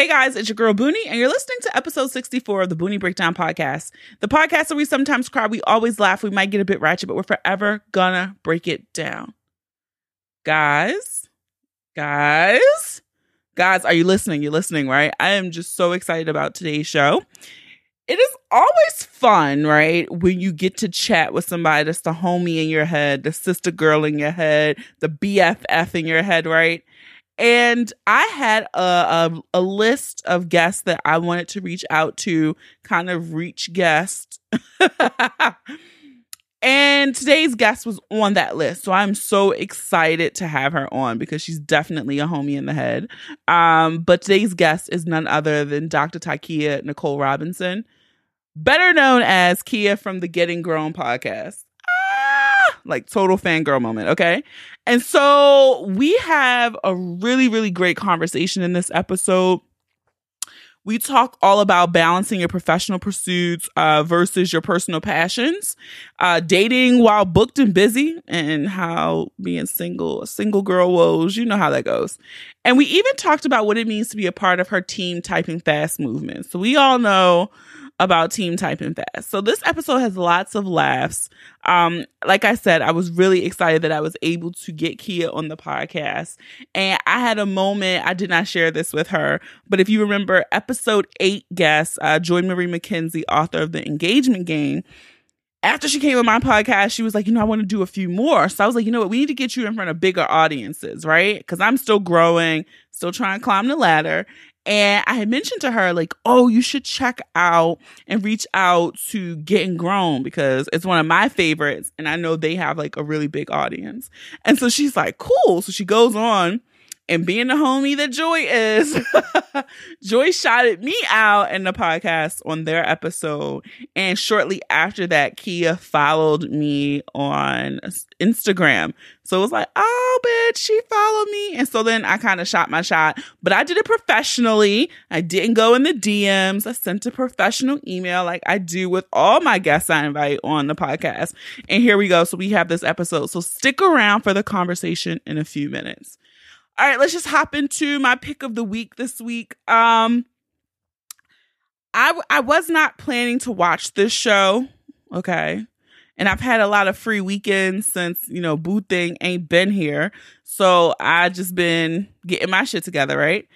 Hey guys, it's your girl Boonie, and you're listening to episode 64 of the Boonie Breakdown Podcast. The podcast that we sometimes cry, we always laugh, we might get a bit ratchet, but we're forever gonna break it down. Guys, guys, guys, are you listening? You're listening, right? I am just so excited about today's show. It is always fun, right? When you get to chat with somebody that's the homie in your head, the sister girl in your head, the BFF in your head, right? And I had a, a, a list of guests that I wanted to reach out to, kind of reach guests. and today's guest was on that list. So I'm so excited to have her on because she's definitely a homie in the head. Um, but today's guest is none other than Dr. Tykeia Nicole Robinson better known as Keia from the Getting Grown podcast. Like total fangirl moment, okay? And so we have a really, really great conversation in this episode. We talk all about balancing your professional pursuits uh, versus your personal passions, uh, dating while booked and busy, and how being single, a single girl woes. You know how that goes. And we even talked about what it means to be a part of her team typing fast movement. So we all know about Team Typing Fast. So this episode has lots of laughs. Um, like I said, I was really excited that I was able to get Keia on the podcast. And I had a moment, I did not share this with her, but if you remember episode eight guest, uh, Joy Marie McKenzie, author of The Engagement Game, after she came on my podcast, she was like, you know, I want to do a few more. So I was like, you know what? We need to get you in front of bigger audiences, right? Because I'm still growing, still trying to climb the ladder. And I had mentioned to her, like, oh, you should check out and reach out to Getting Grown because it's one of my favorites. And I know they have like a really big audience. And so she's like, cool. So she goes on and being the homie that Joy is, Joy shouted me out in the podcast on their episode. And shortly after that, Keia followed me on Instagram. So it was like, oh, bitch, she followed me. And so then I kind of shot my shot, but I did it professionally. I didn't go in the DMs. I sent a professional email like I do with all my guests I invite on the podcast. And here we go. So we have this episode. So stick around for the conversation in a few minutes. All right, let's just hop into my pick of the week this week. Um I I was not planning to watch this show, okay? And I've had a lot of free weekends since, you know, Boo thing ain't been here. So I just been getting my shit together, right?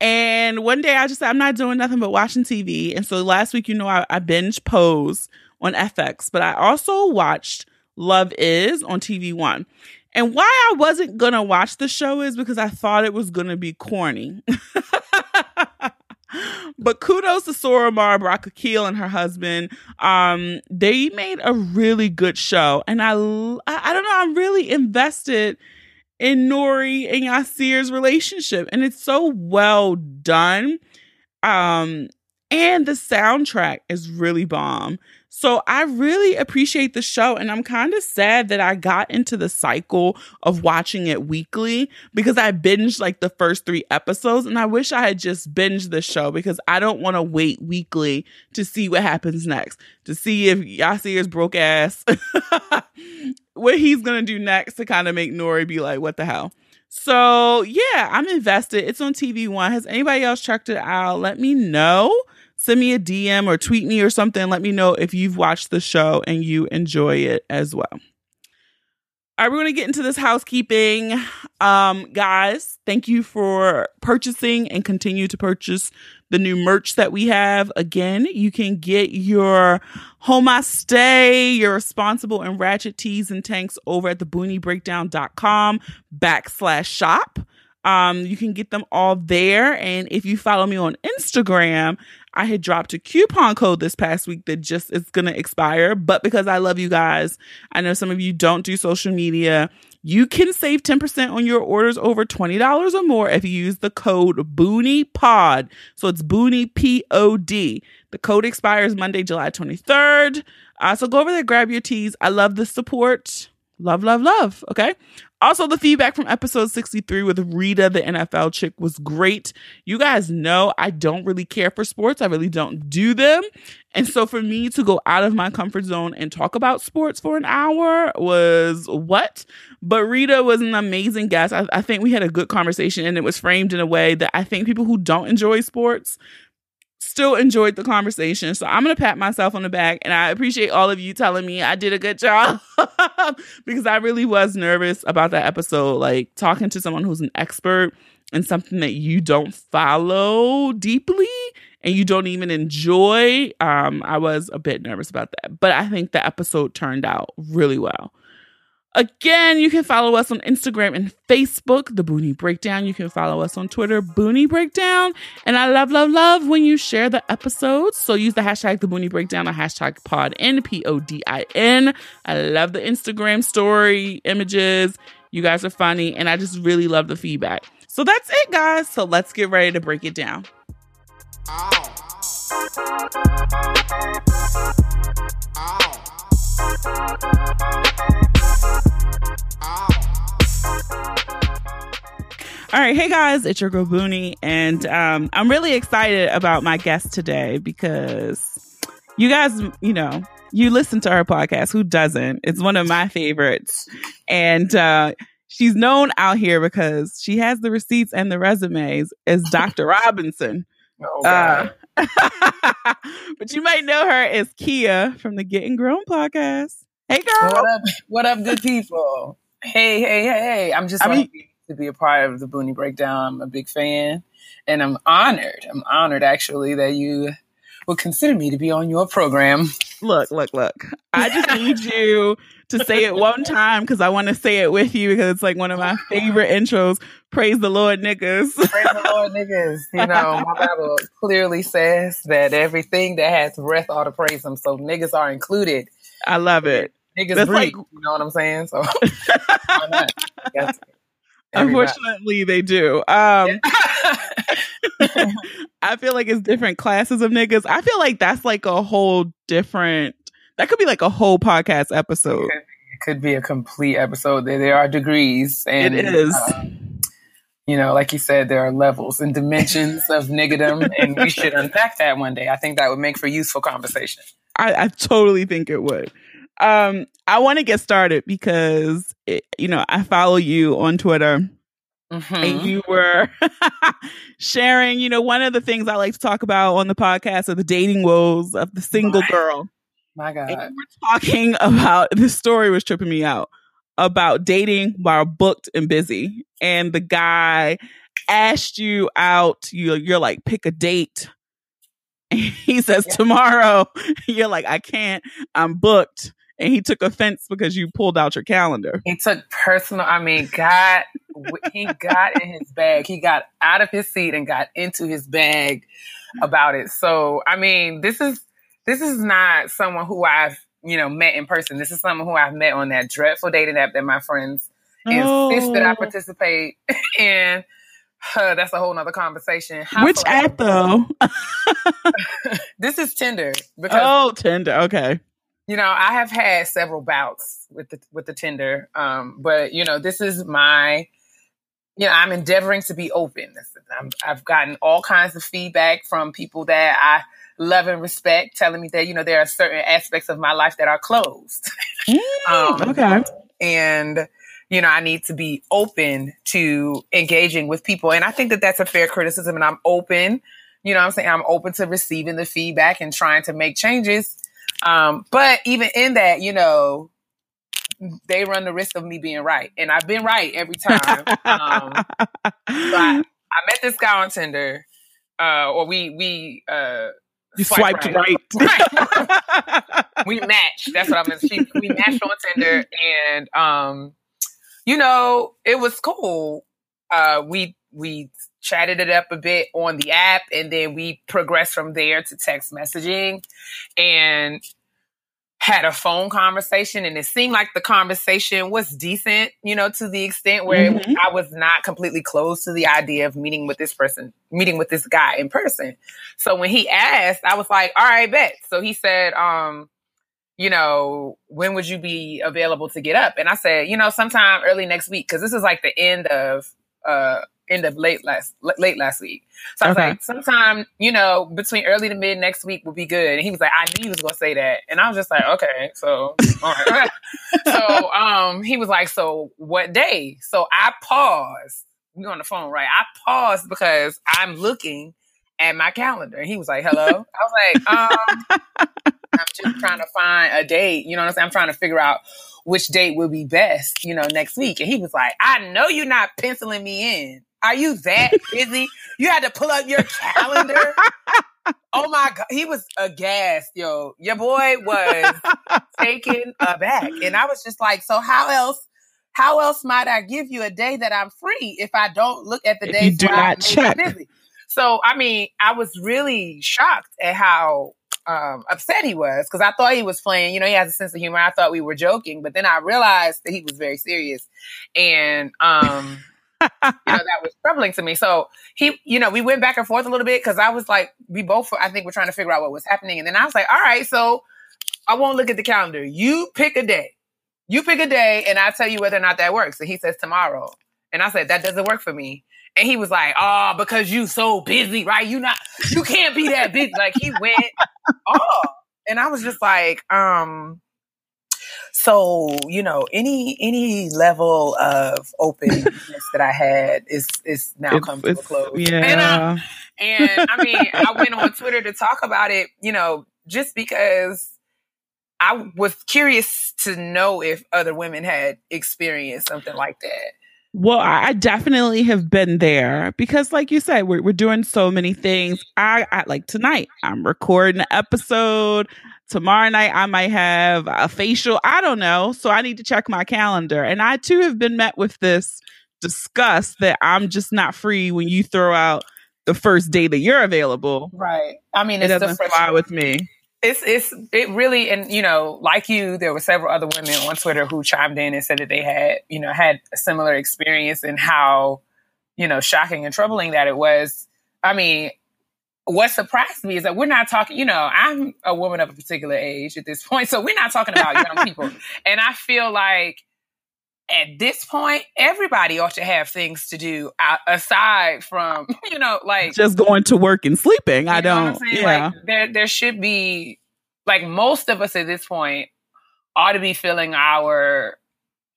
And one day I just said, I'm not doing nothing but watching TV. And so last week, you know, I, I binge Pose on FX, but I also watched Love Is on TV One. And why I wasn't gonna watch the show is because I thought it was gonna be corny. but kudos to Mara Brock Akil and her husband. Um, they made a really good show, and I, I, I don't know, I'm really invested in Nuri and Yasir's relationship, and it's so well done. Um, and the soundtrack is really bomb. So I really appreciate the show. And I'm kind of sad that I got into the cycle of watching it weekly because I binged like the first three episodes. And I wish I had just binged the show because I don't want to wait weekly to see what happens next, to see if Yasir's broke ass, what he's going to do next to kind of make Nuri be like, what the hell? So yeah, I'm invested. It's on TV One. Has anybody else checked it out? Let me know send me a DM or tweet me or something. Let me know if you've watched the show and you enjoy it as well. All right, we're going to get into this housekeeping. Um, guys, thank you for purchasing and continue to purchase the new merch that we have. Again, you can get your home I stay, your responsible and ratchet tees and tanks over at thebooniebreakdown.com backslash shop. Um, you can get them all there. And if you follow me on Instagram, I had dropped a coupon code this past week that just is going to expire. But because I love you guys, I know some of you don't do social media. You can save 10% on your orders over $20 or more if you use the code BOONIEPOD. So it's Boonie P O D. The code expires Monday, July 23rd. Uh, so go over there, grab your teas. I love the support. Love, love, love. Okay. Also, the feedback from episode 63 with Rita, the NFL chick, was great. You guys know I don't really care for sports, I really don't do them. And so for me to go out of my comfort zone and talk about sports for an hour was what? But Rita was an amazing guest. I, I think we had a good conversation and it was framed in a way that I think people who don't enjoy sports still enjoyed the conversation. So I'm going to pat myself on the back and I appreciate all of you telling me I did a good job because I really was nervous about that episode. Like talking to someone who's an expert in something that you don't follow deeply and you don't even enjoy. Um, I was a bit nervous about that, but I think the episode turned out really well. Again, you can follow us on Instagram and Facebook, The Boonie Breakdown. You can follow us on Twitter, Boonie Breakdown. And I love, love, love when you share the episodes. So use the hashtag The Boonie Breakdown or hashtag Pod P O D I N. I love the Instagram story images. You guys are funny, and I just really love the feedback. So that's it, guys. So let's get ready to break it down. Ow. Ow. All right, hey guys, it's your girl Boonie, and um, I'm really excited about my guest today because you guys, you know, you listen to her podcast. Who doesn't? It's one of my favorites, and uh, she's known out here because she has the receipts and the resumes as Dr. Robinson. Oh, uh, but you might know her as Keia from the Getting Grown podcast. Hey, girl. What up? What up, good people? Hey, hey, hey, hey. I'm just I mean, to be a part of the Boonie Breakdown. I'm a big fan, and I'm honored. I'm honored actually that you would consider me to be on your program. Look, look, look. I just need you to say it one time because I want to say it with you because it's like one of my favorite intros. Praise the Lord, niggas. Praise the Lord, niggas. You know, my Bible clearly says that everything that has breath ought to praise Him. So niggas are included. I love it. Niggas That's. Like, you know what I'm saying? So why not? Unfortunately, they do. Um, I feel like it's different classes of niggas. I feel like that's like a whole different. That could be like a whole podcast episode. It could, be a complete episode. There, there are degrees, and it is. Uh, you know, like you said, there are levels and dimensions of niggerdom, and we should unpack that one day. I think that would make for useful conversation. I, I totally think it would. Um, I want to get started because it, you know I follow you on Twitter. Mm-hmm. And you were sharing, you know, one of the things I like to talk about on the podcast are the dating woes of the single My, girl. My God. And we're talking about this story was tripping me out about dating while booked and busy. And the guy asked you out, you, you're like, pick a date. And he says, yeah. tomorrow. You're like, I can't, I'm booked and he took offense because you pulled out your calendar. He took personal. I mean, got he got in his bag. He got out of his seat and got into his bag about it. So, I mean, this is this is not someone who I've you know met in person. This is someone who I've met on that dreadful dating app that my friends oh. insist that I oh. participate in. Uh, that's a whole nother conversation. How Which app though? this is Tinder. Because, oh, Tinder. Okay you know, I have had several bouts with the with the Tinder, um, but you know, this is my, you know, I'm endeavoring to be open. i have gotten all kinds of feedback from people that I love and respect, telling me that you know there are certain aspects of my life that are closed. Mm, um, okay, and you know, I need to be open to engaging with people, and I think that that's a fair criticism, and I'm open. You know, I'm saying I'm open to receiving the feedback and trying to make changes um, but even in that, you know, they run the risk of me being right, and I've been right every time. um, I, I, met this guy on Tinder, uh, or we we uh, you swiped, swiped right. right. we matched. That's what I'm saying. We matched on Tinder, and um, you know, it was cool. Uh, we we chatted it up a bit on the app and then we progressed from there to text messaging and had a phone conversation and it seemed like the conversation was decent, you know, to the extent where mm-hmm. I was not completely closed to the idea of meeting with this person, meeting with this guy in person. So when he asked, I was like, all right, bet. So he said, um, you know, when would you be available to get up? And I said, you know, sometime early next week, because this is like the end of uh end of late last late last week. So I was okay. like, sometime, you know, between early to mid next week will be good. And he was like, I knew he was gonna say that. And I was just like, okay, so all right. so um he was like, So what day? So I paused. We on the phone, right? I paused because I'm looking at my calendar. And he was like, Hello. I was like, um, I'm just trying to find a date. You know what I'm saying? I'm trying to figure out which date would be best, you know, next week. And he was like, I know you're not penciling me in. Are you that busy? you had to pull up your calendar. oh my god, he was aghast, yo. Your boy was taken aback, and I was just like, so how else? How else might I give you a day that I'm free if I don't look at the day? You do not check. Busy? So I mean, I was really shocked at how um, upset he was because I thought he was playing. You know, he has a sense of humor. I thought we were joking, but then I realized that he was very serious, and um, you know, that was troubling to me. So he, you know, we went back and forth a little bit because I was like, we both, I think, we're trying to figure out what was happening. And then I was like, all right, so I won't look at the calendar. You pick a day. You pick a day, and I'll tell you whether or not that works. And he says tomorrow. And I said, that doesn't work for me. And he was like, oh, because you so busy, right? You not, you can't be that busy. Like he went, oh. And I was just like, um, so you know any any level of openness that i had is is now it's, come to a close yeah and, uh, and i mean i went on twitter to talk about it you know just because i was curious to know if other women had experienced something like that well, I definitely have been there because, like you said, we're, we're doing so many things. I, I like tonight, I'm recording an episode. Tomorrow night, I might have a facial. I don't know. So I need to check my calendar. And I too have been met with this disgust that I'm just not free when you throw out the first day that you're available. Right. I mean, it doesn't fly with me. It's it's it really and you know like you there were several other women on Twitter who chimed in and said that they had you know had a similar experience and how you know shocking and troubling that it was. I mean, what surprised me is that we're not talking, you know, I'm a woman of a particular age at this point, so we're not talking about young people. And I feel like at this point, everybody ought to have things to do aside from, you know, like just going to work and sleeping. I don't, yeah. Like, there, there should be, like, most of us at this point ought to be filling our,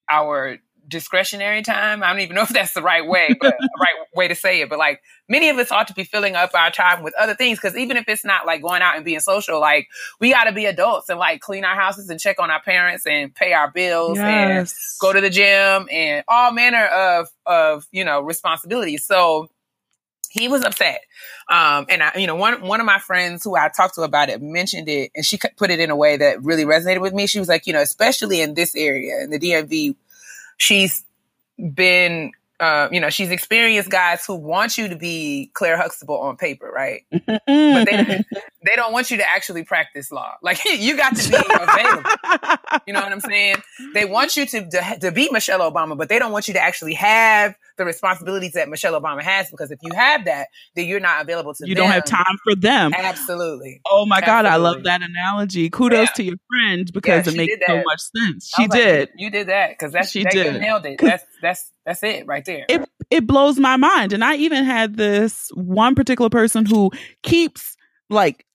our discretionary time. I don't even know if that's the right way, but right way to say it. But like many of us ought to be filling up our time with other things because even if it's not like going out and being social, like we got to be adults and like clean our houses and check on our parents and pay our bills yes. and go to the gym and all manner of of you know responsibilities. So he was upset. Um, and I, you know, one, one of my friends who I talked to about it mentioned it and she put it in a way that really resonated with me. She was like, you know, especially in this area, in the DMV, she's been uh, you know, she's experienced guys who want you to be Claire Huxtable on paper, right? but they, they don't want you to actually practice law. Like you got to be available. You know what I'm saying? They want you to, to, to be Michelle Obama, but they don't want you to actually have the responsibilities that Michelle Obama has because if you have that, then you're not available to you them. don't have time for them. Absolutely. Oh my Absolutely. God, I love that analogy. Kudos yeah. to your friend because yeah, it makes so much sense. She did. Like, you did that because that's she that did. nailed it. That's that's that's it right there. It it blows my mind. And I even had this one particular person who keeps like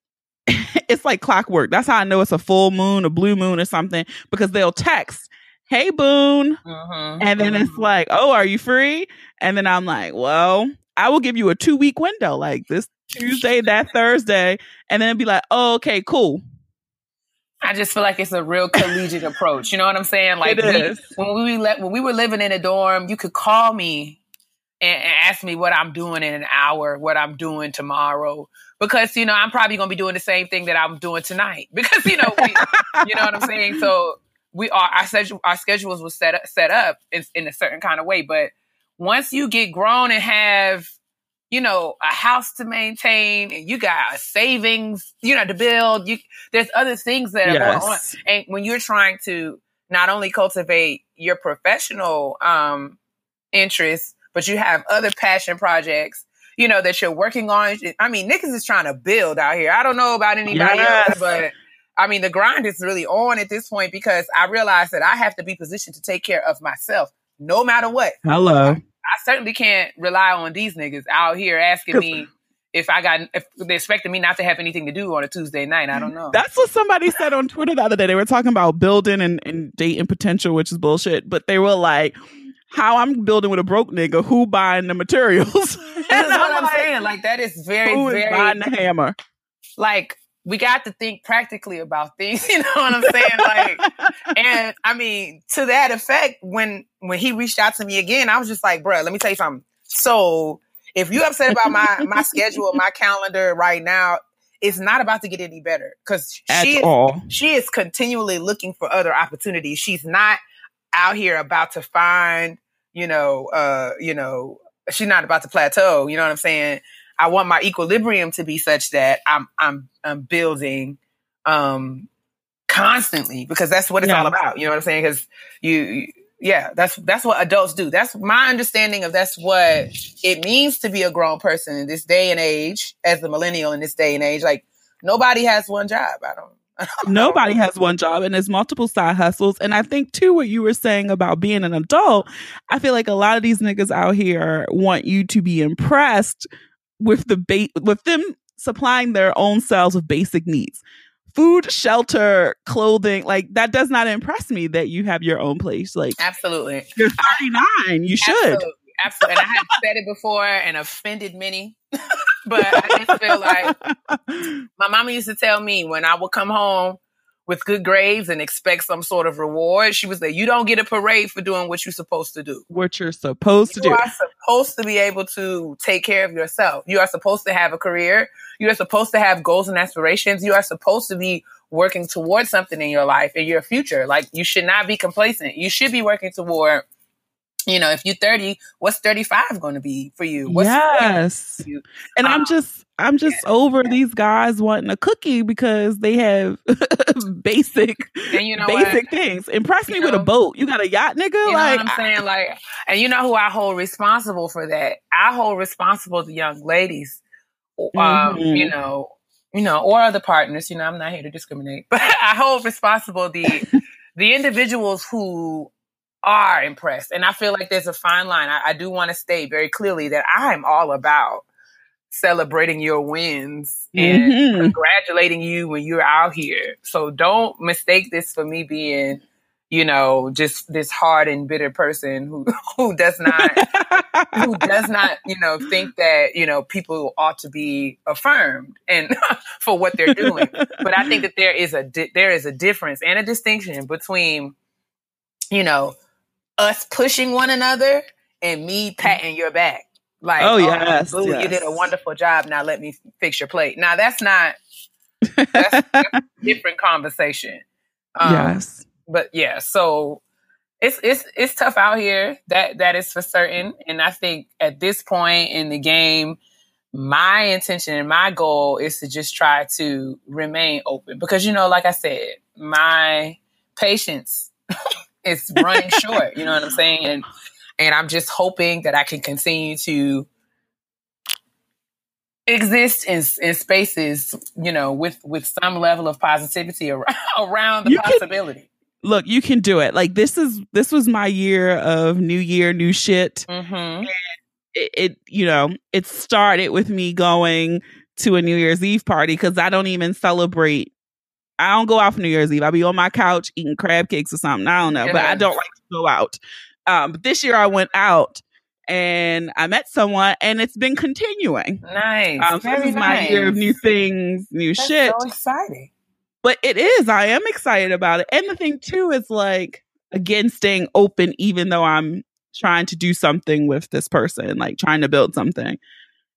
it's like clockwork. That's how I know it's a full moon, a blue moon, or something because they'll text hey boone mm-hmm. and then it's mm-hmm. like oh are you free and then i'm like well i will give you a two week window like this tuesday that thursday and then be like oh okay cool I just feel like it's a real collegiate approach. You know what I'm saying? Like we, when we let when we were living in a dorm, you could call me and, and, ask me what I'm doing in an hour, what I'm doing tomorrow, because you know I'm probably gonna be doing the same thing that I'm doing tonight. Because you know, we, you know what I'm saying. So we are our schedule our schedules were set up, set up in, in a certain kind of way. But once you get grown and have you know a house to maintain and you got a savings you know to build you there's other things that are yes. going on and when you're trying to not only cultivate your professional um interests but you have other passion projects you know that you're working on i mean niggas is trying to build out here i don't know about anybody yes. else but I mean, the grind is really on at this point because I realize that I have to be positioned to take care of myself no matter what. Hello. I, I certainly can't rely on these niggas out here asking me if I got if they expected me not to have anything to do on a Tuesday night. I don't know. That's what somebody said on Twitter the other day. They were talking about building and, and dating potential, which is bullshit. But they were like, how I'm building with a broke nigga, who buying the materials? That's what I'm like, saying. Like that is very, who very is buying the hammer. Like we got to think practically about things. You know what I'm saying? Like, and I mean, to that effect, when when he reached out to me again, I was just like, bro, let me tell you something. So if you upset about my my schedule, my calendar right now, it's not about to get any better because she is, all. she is continually looking for other opportunities. She's not out here about to find, you know, uh, you know, she's not about to plateau. You know what I'm saying? I want my equilibrium to be such that I'm I'm I'm building um constantly because that's what it's yeah. all about. You know what I'm saying? Because you, you yeah, that's that's what adults do. That's my understanding of that's what it means to be a grown person in this day and age, as the millennial in this day and age. Like nobody has one job. I don't. Nobody has one job and there's multiple side hustles. And I think too what you were saying about being an adult, I feel like a lot of these niggas out here want you to be impressed with the bait with them supplying their own selves with basic needs food, shelter, clothing. Like that does not impress me that you have your own place. Like absolutely, you're 39. You should. Absolutely. Absolutely. And I have said it before and offended many, but I just feel like my mama used to tell me when I would come home with good grades and expect some sort of reward. She was like, you don't get a parade for doing what you're supposed to do. What you're supposed you to do. You are supposed to be able to take care of yourself. You are supposed to have a career. You are supposed to have goals and aspirations. You are supposed to be working towards something in your life, in your future. Like you should not be complacent. You should be working toward you know, if you're 30, what's 35 going to be for you? What's yes. You? And um, I'm just, I'm just yeah. over these guys wanting a cookie because they have basic, and you know basic what? things. Impress you me know, with a boat. You got a yacht, nigga? You like, I'm saying? Like, and you know who I hold responsible for that? I hold responsible the young ladies, um, mm-hmm. you know, you know, or other partners. You know, I'm not here to discriminate, but I hold responsible the the individuals who are impressed. And I feel like there's a fine line. I, I do want to state very clearly that I'm all about celebrating your wins and mm-hmm. congratulating you when you're out here. So don't mistake this for me being, you know, just this hard and bitter person who who does not who does not, you know, think that, you know, people ought to be affirmed and for what they're doing. but I think that there is a di- there is a difference and a distinction between you know, us pushing one another and me patting your back. Like, oh, yes, boo, yes. you did a wonderful job. Now let me fix your plate. Now that's not that's, that's a different conversation. Um, yes, but yeah, so it's it's it's tough out here. That that is for certain. And I think at this point in the game, my intention and my goal is to just try to remain open because you know, like I said, my patience it's running short. You know what I'm saying? And and I'm just hoping that I can continue to exist in in spaces, you know, with with some level of positivity around around the you possibility. Can, look, you can do it. Like this is this was my year of new year, new shit. Mm-hmm. It, it, you know, it started with me going to a New Year's Eve party because I don't even celebrate I don't go out for New Year's Eve. I'll be on my couch eating crab cakes or something. I don't know, but I don't like to go out. Um, but this year I went out and I met someone, and it's been continuing. Nice. Um, so this is my year of new things, new That's shit. So exciting. But it is. I am excited about it. And the thing too is like again staying open, even though I'm trying to do something with this person, like trying to build something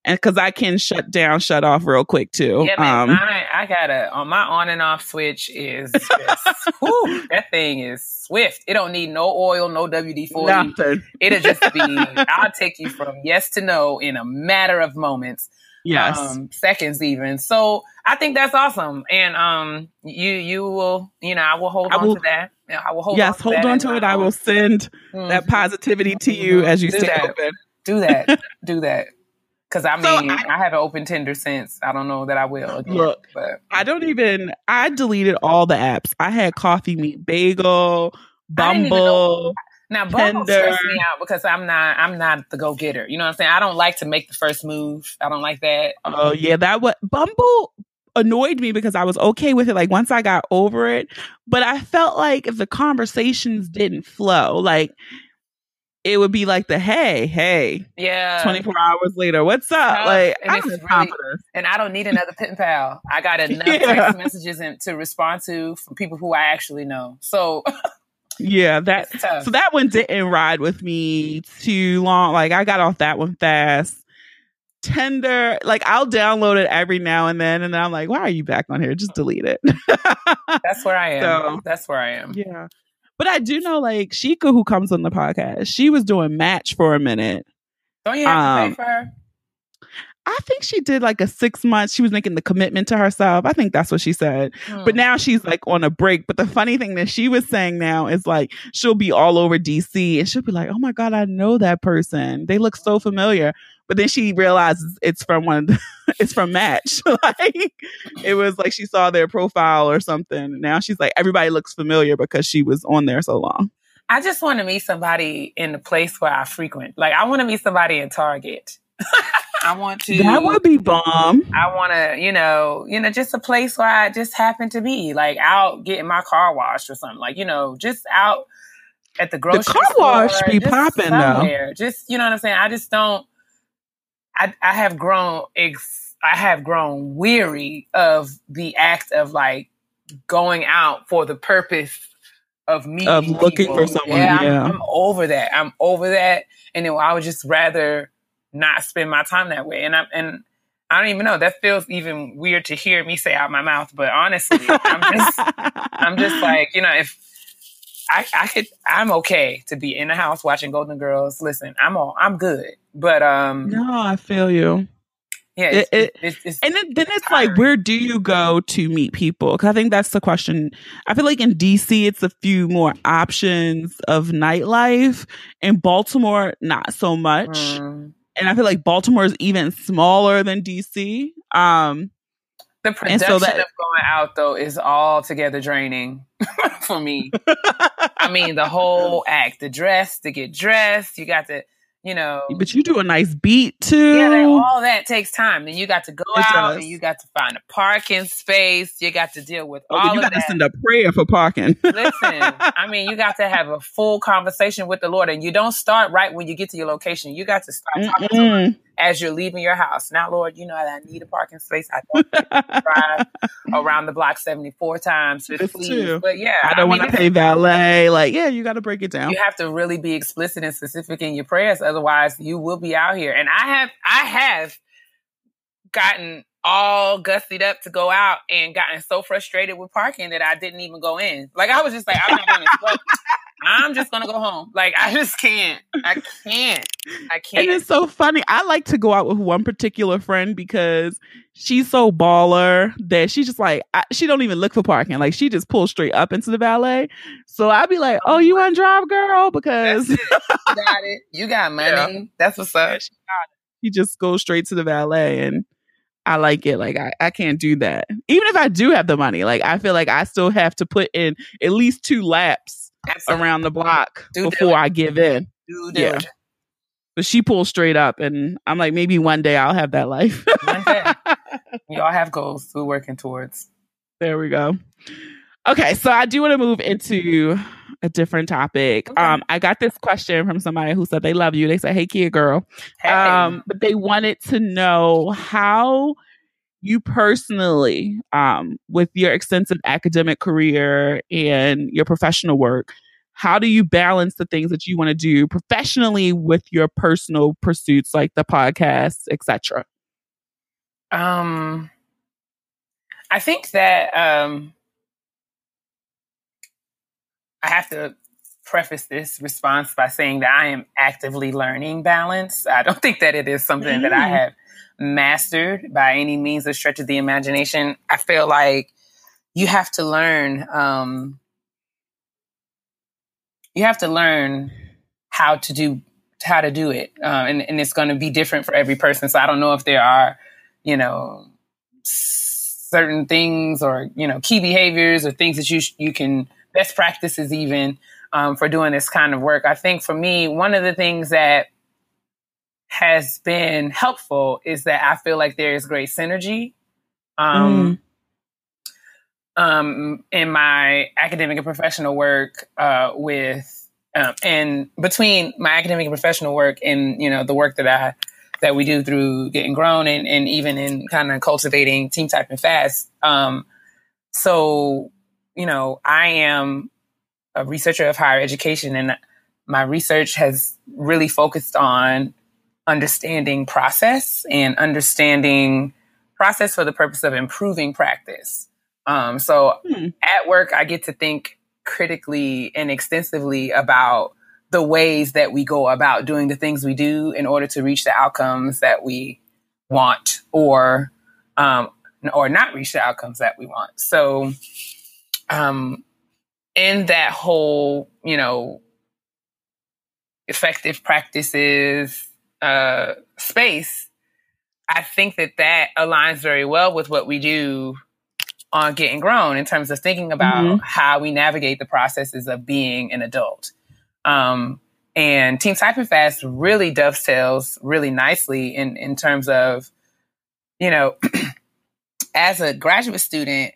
and because I can shut down, shut off real quick too. Yeah, man, um, I, I gotta on my on and off switch is just, whew, that thing is swift. It don't need no oil, no WD forty. Nothing. It'll just be. I'll take you from yes to no in a matter of moments. Yes, um, seconds even. So I think that's awesome, and um, you you will you know I will hold I on to that. I will hold. Yes, on hold on to it. I will send mm-hmm. that positivity to you as you do stay that. open. Do that. do that. Because I mean, so I, I, haven't opened Tinder since. I don't know that I will. Again, look, but I don't even. I deleted all the apps. I had Coffee Meet Bagel, Bumble. Now Bumble stresses me out because I'm not. I'm not the go getter. You know what I'm saying? I don't like to make the first move. I don't like that. Oh yeah, that what Bumble annoyed me because I was okay with it. Like once I got over it, but I felt like if the conversations didn't flow, like it would be like the hey, hey, yeah, twenty four hours later, what's up? like, and, it's really, and I don't need another pen pal. I got enough yeah. text messages in, to respond to from people who I actually know. So. yeah, that so that one didn't ride with me too long. Like I got off that one fast. Tinder, like I'll download it every now and then, and then I'm like, why are you back on here? Just delete it. That's where I am. So, That's where I am. Yeah. But I do know like Sheikah who comes on the podcast, she was doing match for a minute. Don't you have um, to pay for her? I think she did like a six months. She was making the commitment to herself. I think that's what she said. Hmm. But now she's like on a break. But the funny thing that she was saying now is like she'll be all over DC and she'll be like, "Oh my god, I know that person. They look so familiar." But then she realizes it's from one. The, it's from Match. like it was like she saw their profile or something. Now she's like everybody looks familiar because she was on there so long. I just want to meet somebody in the place where I frequent. Like I want to meet somebody in Target. I want to. That would be bomb. I want to, you know, you know, just a place where I just happen to be, like out getting my car washed or something, like you know, just out at the grocery. The car store, wash be popping though. Just you know what I'm saying. I just don't. I I have grown. Ex- I have grown weary of the act of like going out for the purpose of me of looking people. for someone. Yeah, yeah. I'm, I'm over that. I'm over that, and then I would just rather not spend my time that way. And I'm and I don't even know. That feels even weird to hear me say out my mouth. But honestly, I'm just I'm just like you know if. I, I could I'm okay to be in the house watching Golden Girls. Listen, I'm all I'm good. But um No, I feel you. Yeah, it's, it, it, it's, it's, and then, then it's like, where do you go to meet people? Because I think that's the question. I feel like in DC, it's a few more options of nightlife. In Baltimore, not so much. Mm and I feel like Baltimore is even smaller than DC. Um, the production so that, of going out though is altogether draining for me. I mean, the whole act, the dress, to get dressed, you got to you know. But you do a nice beat too. Yeah, all that takes time. Then you got to go it out does. and you got to find a parking space. You got to deal with oh, all you got to send a prayer for parking. Listen, I mean, you got to have a full conversation with the Lord, and you don't start right when you get to your location. You got to start talking to Him as you're leaving your house. Now, Lord, you know that I need a parking space. I don't drive around the block 74 times. Just please. But yeah, I don't want to pay valet. Like, yeah, you got to break it down. You have to really be explicit and specific in your prayers. Otherwise, you will be out here. And I have, I have gotten all gussied up to go out and gotten so frustrated with parking that I didn't even go in. Like I was just like, I'm not going to I'm just gonna go home. Like I just can't. I can't. I can't. And it's so funny. I like to go out with one particular friend because she's so baller that she's just like I, she don't even look for parking. Like she just pulls straight up into the valet. So I'd be like, "Oh, you want to drive, girl?" Because you got it. You got money. Yeah. That's what's up. She, she just goes straight to the valet and. I like it. Like I, I can't do that. Even if I do have the money, like I feel like I still have to put in at least two laps Absolutely. around the block before I give in. Yeah. But she pulls straight up, and I'm like, maybe one day I'll have that life. We all have goals we're working towards. There we go. Okay, so I do want to move into a different topic. Okay. Um, I got this question from somebody who said they love you. They said, "Hey, kid girl," hey. um, but they wanted to know how you personally, um, with your extensive academic career and your professional work, how do you balance the things that you want to do professionally with your personal pursuits like the podcast, etc.? Um, I think that um, I have to preface this response by saying that I am actively learning balance. I don't think that it is something mm. that I mm. have mastered by any means or stretch of the imagination. I feel like you have to learn, um, you have to learn how to do how to do it, uh, and and it's going to be different for every person. So I don't know if there are, you know, certain things or you know key behaviors or things that you you can best practices even um, for doing this kind of work. I think for me, one of the things that has been helpful is that I feel like there is great synergy. Um, mm. um, in my academic and professional work uh, with um, and between my academic and professional work and you know the work that I that we do through getting grown and, and even in kind of cultivating team typing fast. Um, so you know I am a researcher of higher education and my research has really focused on understanding process and understanding process for the purpose of improving practice. Um, so hmm. at work, I get to think critically and extensively about the ways that we go about doing the things we do in order to reach the outcomes that we want or um, or not reach the outcomes that we want. So um, in that whole, you know, effective practices uh, space, I think that that aligns very well with what we do on Getting Grown in terms of thinking about mm-hmm. how we navigate the processes of being an adult. Um, and Team Typing Fast really dovetails really nicely in, in terms of, you know, as a graduate student,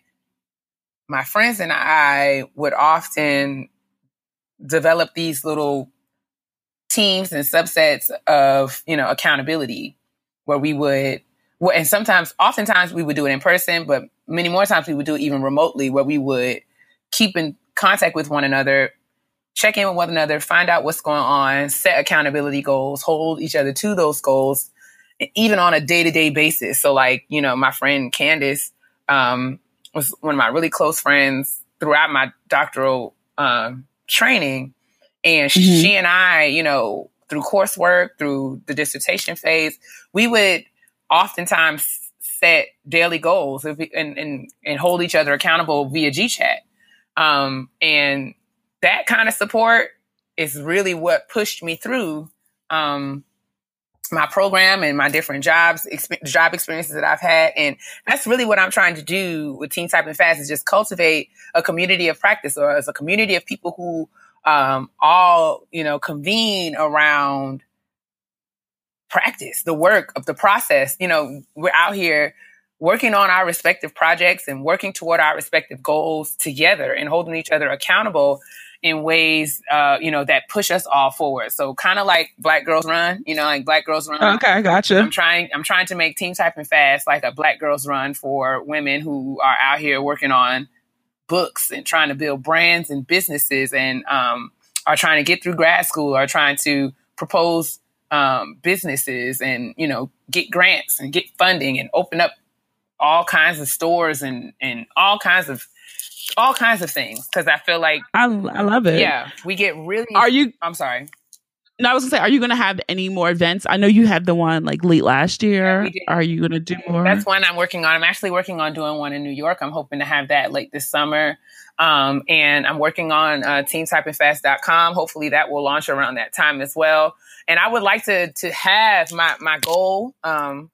my friends and I would often develop these little teams and subsets of, you know, accountability where we would, and sometimes, oftentimes we would do it in person, but many more times we would do it even remotely where we would keep in contact with one another, check in with one another, find out what's going on, set accountability goals, hold each other to those goals, even on a day to day basis. So, like, you know, my friend Candace um, was one of my really close friends throughout my doctoral um, training. And mm-hmm. she and I, you know, through coursework, through the dissertation phase, we would oftentimes set daily goals and, and, and hold each other accountable via GChat. Um, and that kind of support is really what pushed me through um, my program and my different jobs, exp- job experiences that I've had. And that's really what I'm trying to do with Team Typing Fast is just cultivate a community of practice or as a community of people who um, all, you know, convene around practice, the work of the process. You know, we're out here working on our respective projects and working toward our respective goals together and holding each other accountable in ways, uh, you know, that push us all forward. So kind of like Black Girls Run, you know, like Black Girls Run. Okay, gotcha. I'm trying, I'm trying to make Team Typing Fast like a Black Girls Run for women who are out here working on books and trying to build brands and businesses and um, are trying to get through grad school, are trying to propose um, businesses and you know get grants and get funding and open up all kinds of stores and and all kinds of all kinds of things because I feel like I, I love it. Yeah, we get really. Are you? I'm sorry. No, I was gonna say, are you gonna have any more events? I know you had the one like late last year. Yeah, are you gonna do more? That's one I'm working on. I'm actually working on doing one in New York. I'm hoping to have that late this summer. Um, and I'm working on uh, teamtypingfast.com. Hopefully that will launch around that time as well. And I would like to to have my my goal um,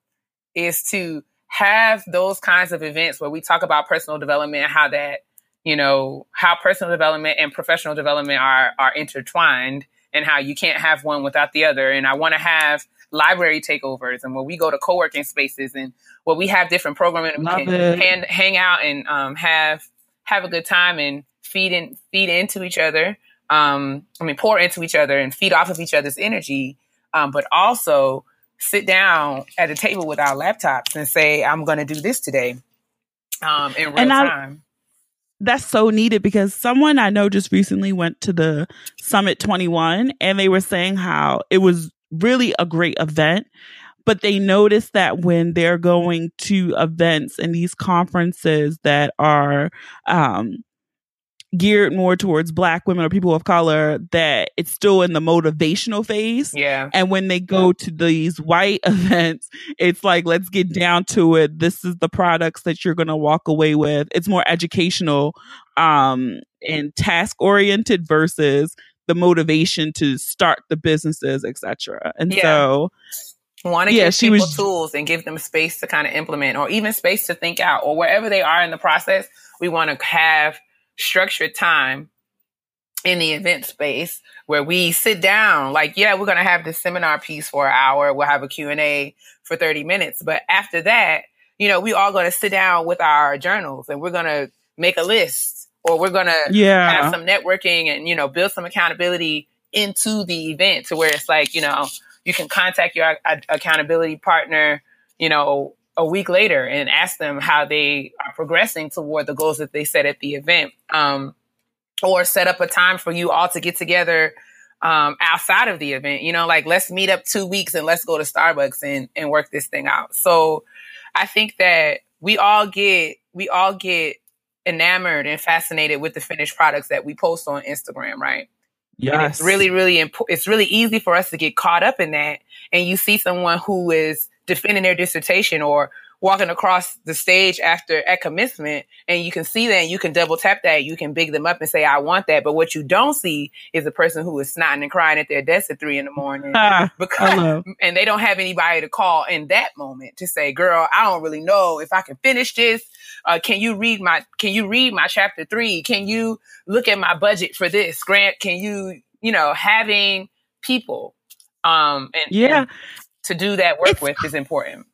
is to have those kinds of events where we talk about personal development and how that you know how personal development and professional development are are intertwined and how you can't have one without the other. And I want to have library takeovers and where we go to co-working spaces and where we have different programming and we can hang, hang out and um, have have a good time and feed in feed into each other. Um, I mean, pour into each other and feed off of each other's energy, um, but also sit down at a table with our laptops and say, "I'm going to do this today." Um, in real and time that's so needed because someone I know just recently went to the Summit 21 and they were saying how it was really a great event. But they noticed that when they're going to events and these conferences that are um, geared more towards black women or people of color that it's still in the motivational phase. Yeah. And when they go to these white events, it's like, let's get down to it. This is the products that you're going to walk away with. It's more educational um, and task oriented versus the motivation to start the businesses, etc. And yeah. so want to yeah, give people was, tools and give them space to kind of implement or even space to think out or wherever they are in the process we want to have structured time in the event space where we sit down like yeah we're going to have this seminar piece for an hour we'll have a q&a for 30 minutes but after that you know we all going to sit down with our journals and we're going to make a list or we're going to yeah. have some networking and you know build some accountability into the event to where it's like you know you can contact your accountability partner, you know, a week later and ask them how they are progressing toward the goals that they set at the event. Um, or set up a time for you all to get together um, outside of the event. You know, like let's meet up two weeks and let's go to Starbucks and, and work this thing out. So I think that we all get we all get enamored and fascinated with the finished products that we post on Instagram, right? Yeah, it's really, really important. It's really easy for us to get caught up in that. And you see someone who is defending their dissertation or walking across the stage after at commencement and you can see that and you can double tap that you can big them up and say i want that but what you don't see is the person who is snotting and crying at their desk at three in the morning ah, because and they don't have anybody to call in that moment to say girl i don't really know if i can finish this uh, can you read my can you read my chapter three? Can you look at my budget for this? Grant can you you know having people um and, yeah. and to do that work it's, with is important.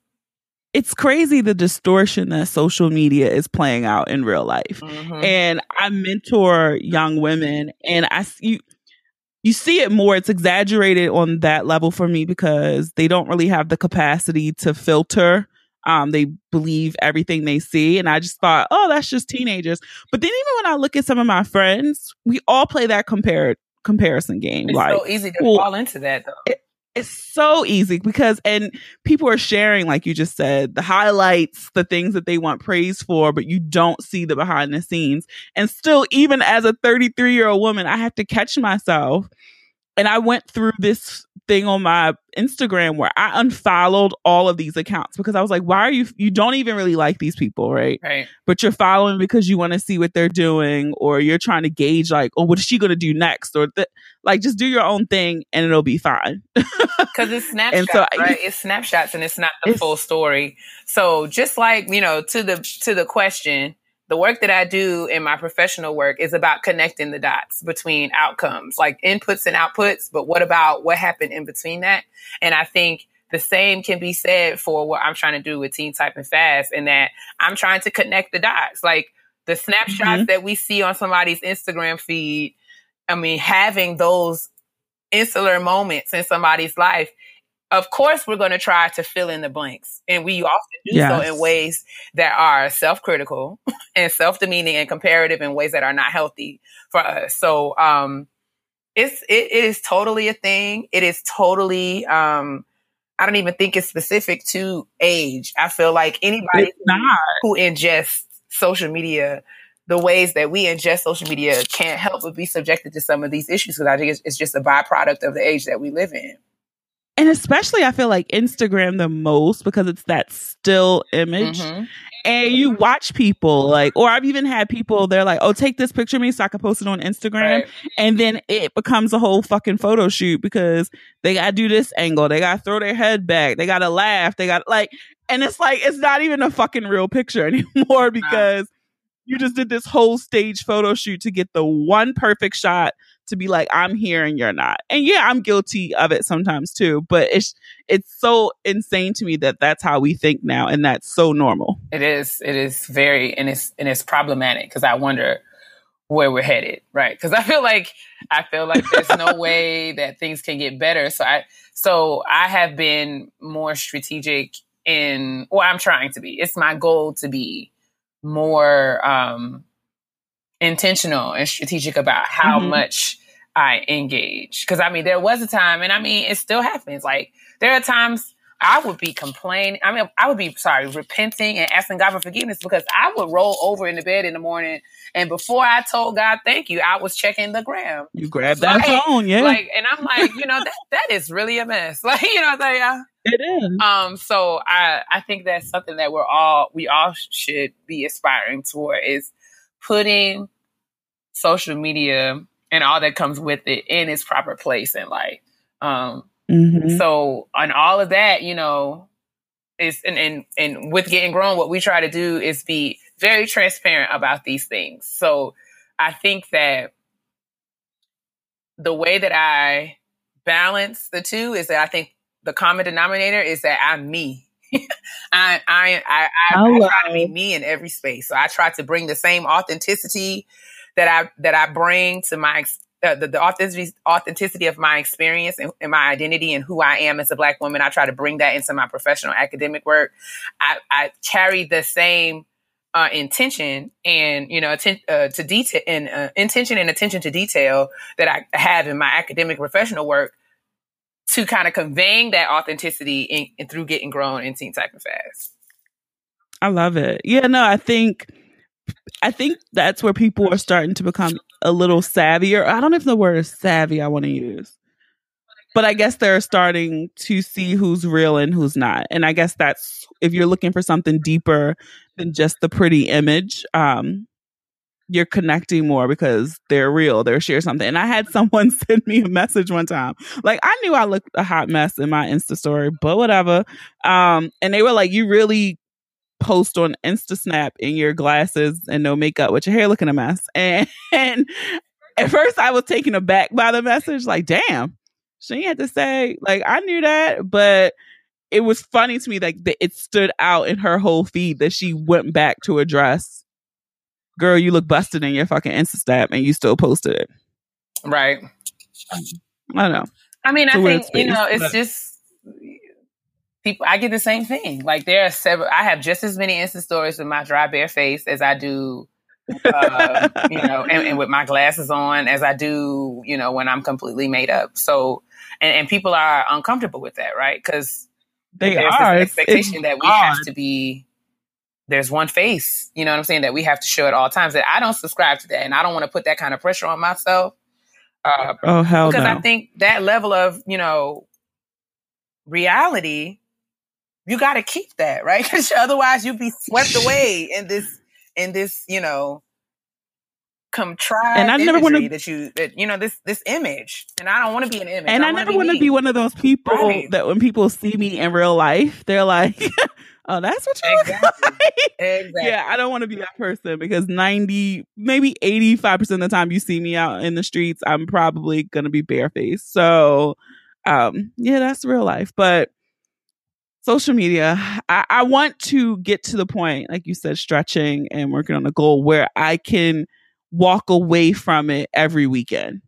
it's crazy the distortion that social media is playing out in real life. Mm-hmm. And I mentor young women and I you you see it more. It's exaggerated on that level for me because they don't really have the capacity to filter um, they believe everything they see. And I just thought, oh, that's just teenagers. But then even when I look at some of my friends, we all play that compared comparison game. It's like, so easy to well, fall into that though. It, it's so easy because, and people are sharing, like you just said, the highlights, the things that they want praise for, but you don't see the behind the scenes. And still, even as a 33 year old woman, I have to catch myself. And I went through this thing on my Instagram where I unfollowed all of these accounts because I was like, why are you, you don't even really like these people, right? Right. But you're following because you want to see what they're doing or you're trying to gauge, like, oh, what is she going to do next? Or th- like, just do your own thing and it'll be fine. Because it's snapshots, so, right? It's snapshots and it's not the it's, full story. So just like, you know, to the, to the question, the work that I do in my professional work is about connecting the dots between outcomes, like inputs and outputs. But what about what happened in between that? And I think the same can be said for what I'm trying to do with Team Typing Fast, in that I'm trying to connect the dots. Like the snapshots mm-hmm. that we see on somebody's Instagram feed, I mean, having those insular moments in somebody's life of course we're going to try to fill in the blanks and we often do yes. so in ways that are self-critical and self-demeaning and comparative in ways that are not healthy for us. So um it's it, it is totally a thing. It is totally um i don't even think it's specific to age. I feel like anybody who ingests social media the ways that we ingest social media can't help but be subjected to some of these issues because i think it's, it's just a byproduct of the age that we live in and especially I feel like Instagram the most because it's that still image. Mm-hmm. And you watch people like, or I've even had people, they're like, oh, take this picture of me so I can post it on Instagram. Right. And then it becomes a whole fucking photo shoot because they got to do this angle. They got to throw their head back. They got to laugh. They got like, and it's like, it's not even a fucking real picture anymore because you just did this whole stage photo shoot to get the one perfect shot to be like I'm here and you're not. And yeah, I'm guilty of it sometimes too, but it's it's so insane to me that that's how we think now and that's so normal. It is it is very and it's and it's problematic cuz I wonder where we're headed, right? Cuz I feel like I feel like there's no way that things can get better. So I so I have been more strategic in or I'm trying to be. It's my goal to be more um, intentional and strategic about how mm-hmm. much I engage. Because I mean, there was a time, and I mean, it still happens. Like there are times I would be complaining. I mean, I would be sorry, repenting and asking God for forgiveness because I would roll over in the bed in the morning, and before I told God thank you, I was checking the gram. You grab that like, phone, yeah. Like, and I'm like, you know, that that is really a mess. Like, you know, they, uh, it is. Um, so I I think that's something that we're all we all should be aspiring toward is putting social media and all that comes with it in its proper place in life. Um, mm-hmm. So on all of that, you know, is and, and and with getting grown, what we try to do is be very transparent about these things. So I think that the way that I balance the two is that I think the common denominator is that I'm me. I I I, I, I try to be me in every space. So I try to bring the same authenticity that I that I bring to my uh, the, the authenticity, authenticity of my experience and, and, my identity and who I am as a black woman. I try to bring that into my professional academic work. I, I carry the same uh, intention and you know atten- uh, to detail and uh, intention and attention to detail that I have in my academic professional work to kind of conveying that authenticity in, in, through getting grown in Team Typing Fast. I love it. Yeah, no, I think I think that's where people are starting to become a little savvier. I don't even know the word savvy I want to use. But I guess they're starting to see who's real and who's not. And I guess that's if you're looking for something deeper than just the pretty image, um, you're connecting more because they're real. They're share something. And I had someone send me a message one time. Like I knew I looked a hot mess in my Insta story, but whatever. Um, and they were like, you really post on Insta Snap in your glasses and no makeup with your hair looking a mess. And, and at first I was taken aback by the message, like, damn, she had to say, like, I knew that, but it was funny to me like that it stood out in her whole feed that she went back to address girl you look busted in your fucking insta snap and you still posted it. Right. I don't know. I mean i think you know it's but, just people i get the same thing. Like there are several i have just as many instant stories with my dry bare face as i do uh, you know and, and, with my glasses on as i do you know when i'm completely made up. So and, and people are uncomfortable with that right? Because they there's are. This expectation it's that we odd. have to be there's one face you know what i'm saying that we have to show at all times. That i don't subscribe to that and i don't want to put that kind of pressure on myself uh, oh hell because no. i think that level of you know reality you got to keep that right because otherwise you'd be swept away in this in this you know contrived and I never want to that you that you know this this image, and I don't want to be an image. And I, I never want to be one of those people right. that when people see me in real life, they're like, "Oh, that's what you exactly. like." Exactly. Yeah, I don't want to be that person because ninety, maybe eighty five percent of the time you see me out in the streets, I'm probably gonna be barefaced. So, um, yeah, that's real life, but social media I, I, want to get to the point like you said stretching and working on a goal where i can walk away from it every weekend.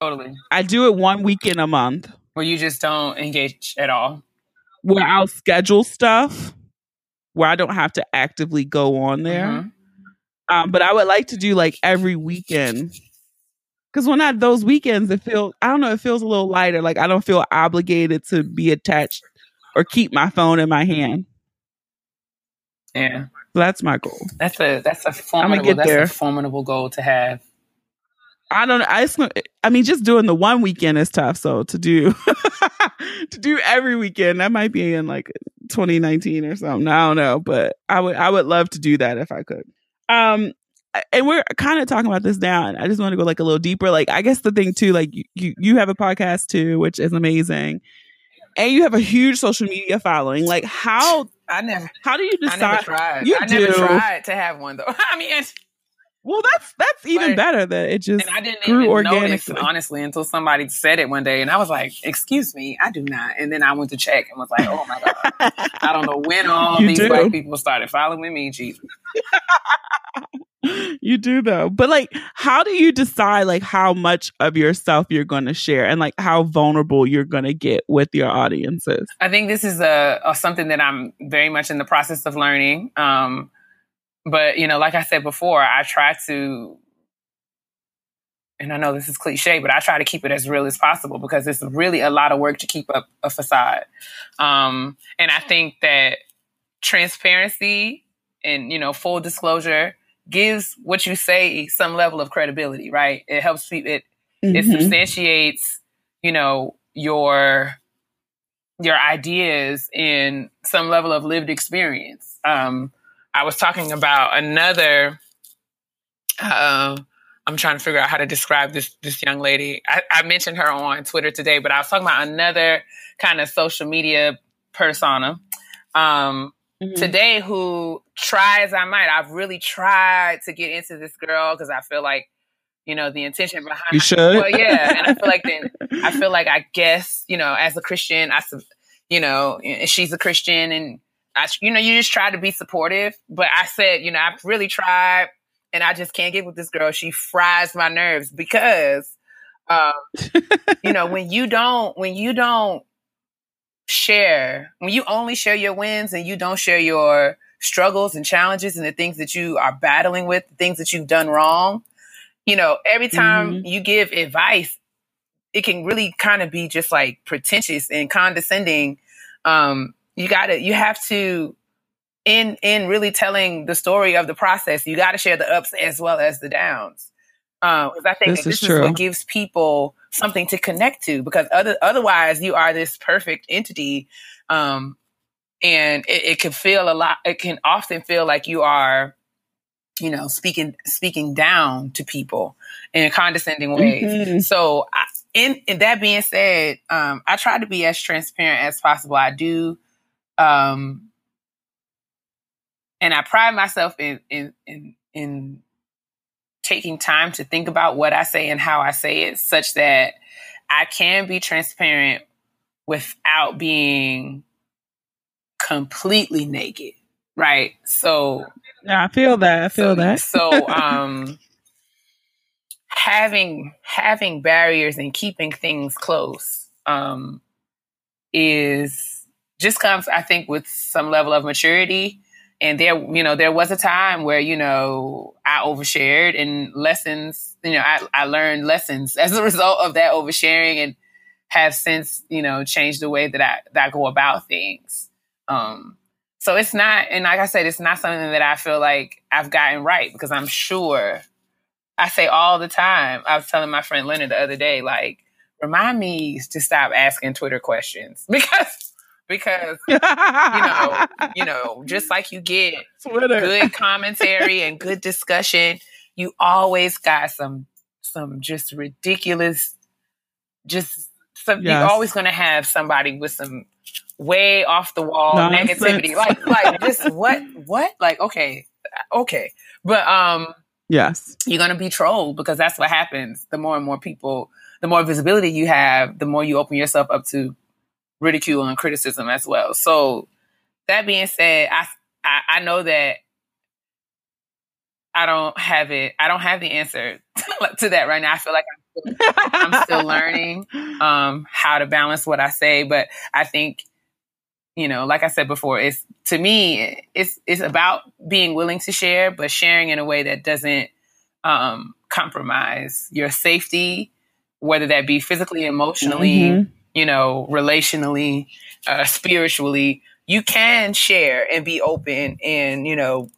Totally. I do it one weekend a month. Where you just don't engage at all. Where I'll schedule stuff where I don't have to actively go on there. Mm-hmm. Um, but I would like to do like every weekend. Cause when I those weekends, it feels I don't know, it feels a little lighter. Like I don't feel obligated to be attached or keep my phone in my hand. Yeah. That's my goal. That's a that's a formidable get that's there. a formidable goal to have. I don't know. I just, I mean, just doing the one weekend is tough. So to do to do every weekend, that might be in like 2019 or something. I don't know, but I would I would love to do that if I could. Um, and we're kind of talking about this down. I just want to go like a little deeper. Like, I guess the thing too, like you you have a podcast too, which is amazing, and you have a huge social media following. Like, how I never. How do you decide? I never tried. You I do. never tried to have one though. I mean, well, that's that's even better. That it just and I didn't grew even organically. Notice, honestly, until somebody said it one day, and I was like, "Excuse me, I do not." And then I went to check and was like, "Oh my god, I don't know when all you these do. black people started following me." Jesus. you do though. But like how do you decide like how much of yourself you're going to share and like how vulnerable you're going to get with your audiences? I think this is a, a, something that i'm very much in the process of learning. Um but you know like i said before i try to and i know this is cliche but i try to keep it as real as possible because it's really a lot of work to keep up a facade. Um and i think that transparency and you know full disclosure gives what you say some level of credibility, right? It helps people. It mm-hmm. it substantiates, you know, your your ideas in some level of lived experience. Um, I was talking about another uh, I'm trying to figure out how to describe this this young lady. I, I mentioned her on Twitter today, but I was talking about another kind of social media persona um, mm-hmm. today who try as I might, I've really tried to get into this girl because I feel like you know the intention behind you should well yeah and i feel like then i feel like i guess you know as a christian i you know she's a christian and i you know you just try to be supportive but i said you know i've really tried and i just can't get with this girl she fries my nerves because um, you know when you don't when you don't share when you only share your wins and you don't share your struggles and challenges and the things that you are battling with the things that you've done wrong you know, every time mm-hmm. you give advice, it can really kind of be just like pretentious and condescending. Um, you gotta, you have to, in in really telling the story of the process, you got to share the ups as well as the downs. Because um, I think this, this is, is what gives people something to connect to. Because other otherwise, you are this perfect entity, um, and it, it can feel a lot. It can often feel like you are you know, speaking speaking down to people in condescending ways. Mm-hmm. So, I, in, in that being said, um, I try to be as transparent as possible. I do, um, and I pride myself in in in in taking time to think about what I say and how I say it, such that I can be transparent without being completely naked. Right. So yeah, I feel that. I feel so, that. so um having having barriers and keeping things close um is just comes I think with some level of maturity and there you know there was a time where you know I overshared and lessons you know I, I learned lessons as a result of that oversharing and have since you know changed the way that I that I go about things um so it's not, and like I said, it's not something that I feel like I've gotten right because I'm sure I say all the time. I was telling my friend Leonard the other day, like, remind me to stop asking Twitter questions because because you know, you know, just like you get Twitter. good commentary and good discussion, you always got some some just ridiculous just some, yes. you're always going to have somebody with some way off the wall Nonsense. negativity. Like, like just what, what? Like, okay, okay, but um, yes, you're going to be trolled because that's what happens. The more and more people, the more visibility you have, the more you open yourself up to ridicule and criticism as well. So that being said, I I, I know that I don't have it. I don't have the answer to that right now. I feel like I'm still, I'm still learning um, how to balance what I say, but I think you know, like I said before, it's to me, it's it's about being willing to share, but sharing in a way that doesn't um, compromise your safety, whether that be physically, emotionally, mm-hmm. You know, relationally, uh, spiritually. You can share and be open and you know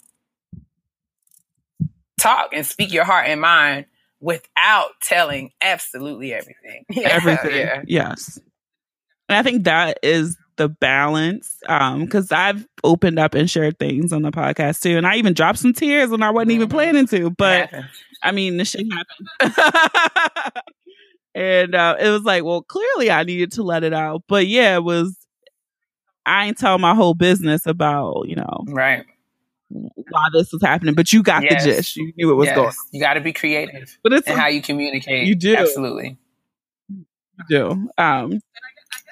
talk and speak your heart and mind without telling absolutely everything. everything. Yeah. Yes. And I think that is the balance. Um, because I've opened up and shared things on the podcast too. And I even dropped some tears when I wasn't mm-hmm. even planning to. But I mean, this shit happened. and uh, it was like, well, clearly I needed to let it out. But yeah, it was I ain't tell my whole business about, you know, right why this was happening, but you got yes. the gist. You knew it was yes. going. You got to be creative, but it's and how you communicate. You do absolutely. You do. Um,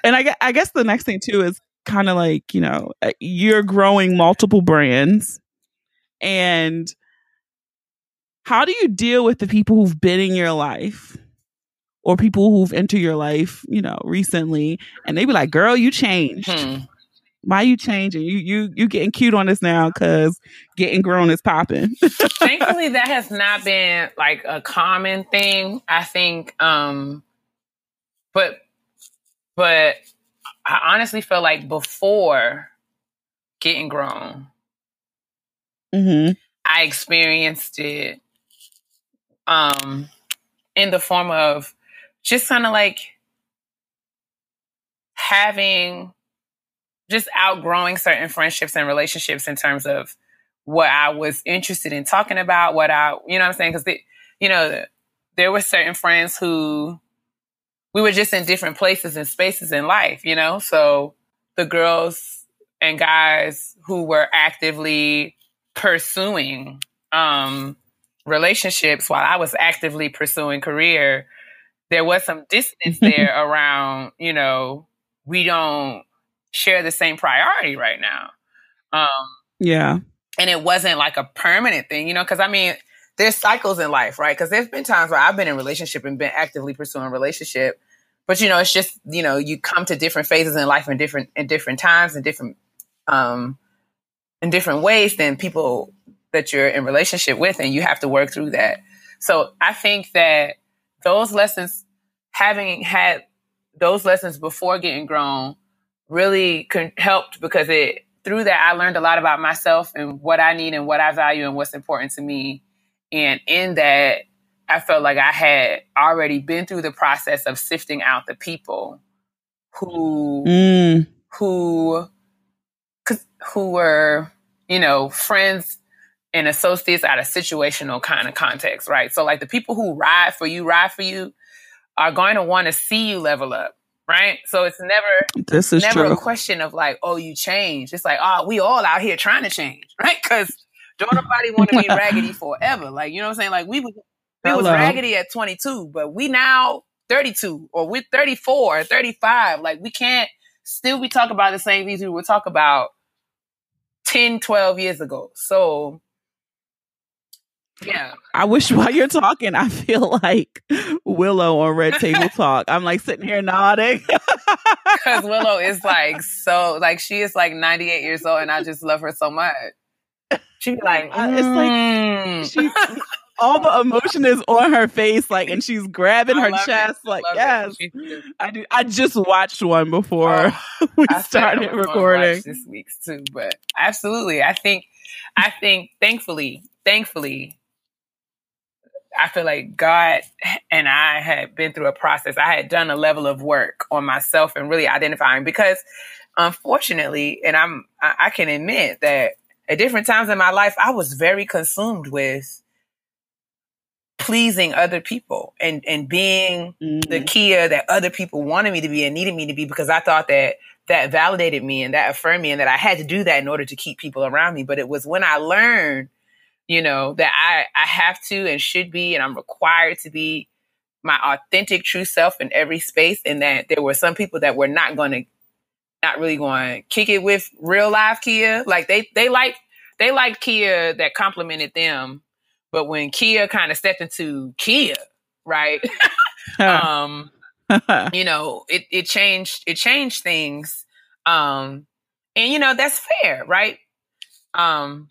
and I, I guess the next thing too is kind of like you know uh, you're growing multiple brands, and how do you deal with the people who've been in your life? Or people who've entered your life, you know, recently, and they be like, "Girl, you changed." Hmm why you changing? You you you getting cute on this now because getting grown is popping. Thankfully, that has not been like a common thing. I think, um, but but I honestly feel like before getting grown, mm-hmm. I experienced it um in the form of just kind of like having just outgrowing certain friendships and relationships in terms of what I was interested in talking about, what I, you know I'm saying? Because, you know, there were certain friends who we were just in different places and spaces in life, you know? So the girls and guys who were actively pursuing um, relationships while I was actively pursuing career, there was some distance there around, you know, we don't share the same priority right now. Um, yeah. And it wasn't like a permanent thing, you know, because I mean, there's cycles in life, right? Because there's been times where I've been in relationship and been actively pursuing a relationship, but you know, it's just you know, you come to different phases in life in different in different times and different um in different ways than people that you're in relationship with, and you have to work through that. So I think that those lessons, having had those lessons before getting grown, really con- helped because it through that I learned a lot about myself and what I need and what I value and what's important to me. And in that, I felt like I had already been through the process of sifting out the people who mm. who who were you know friends and associates out of situational kind of context, right? So like the people who ride for you, ride for you, are going to want to see you level up, right? So it's never this is never true. a question of like, oh, you change. It's like, oh, we all out here trying to change, right? Because don't nobody want to be raggedy forever. Like, you know what I'm saying? Like we was we was raggedy at 22, but we now 32 or we're 34, 35. Like we can't still we talk about the same things we would talk about 10, 12 years ago. So yeah. I wish while you're talking, I feel like Willow on Red Table Talk. I'm like sitting here nodding. Because Willow is like so, like she is like 98 years old, and I just love her so much. She's like, mm. it's like mm. she, all the emotion is on her face, like, and she's grabbing I her chest, it. like, yes, I do. I just watched one before oh, we I started recording this week's too, but absolutely, I think, I think, thankfully, thankfully, I feel like God and I had been through a process. I had done a level of work on myself and really identifying because unfortunately, and I'm, I can admit that at different times in my life, I was very consumed with pleasing other people and, and being mm-hmm. the Keia that other people wanted me to be and needed me to be because I thought that that validated me and that affirmed me and that I had to do that in order to keep people around me. But it was when I learned you know, that I, I have to and should be, and I'm required to be my authentic true self in every space. And that there were some people that were not going to, not really going to kick it with real life Keia. Like they, they like, they liked Keia that complimented them. But when Keia kind of stepped into Keia, right? um, you know, it, it changed, it changed things. Um, and you know, that's fair, right? Um,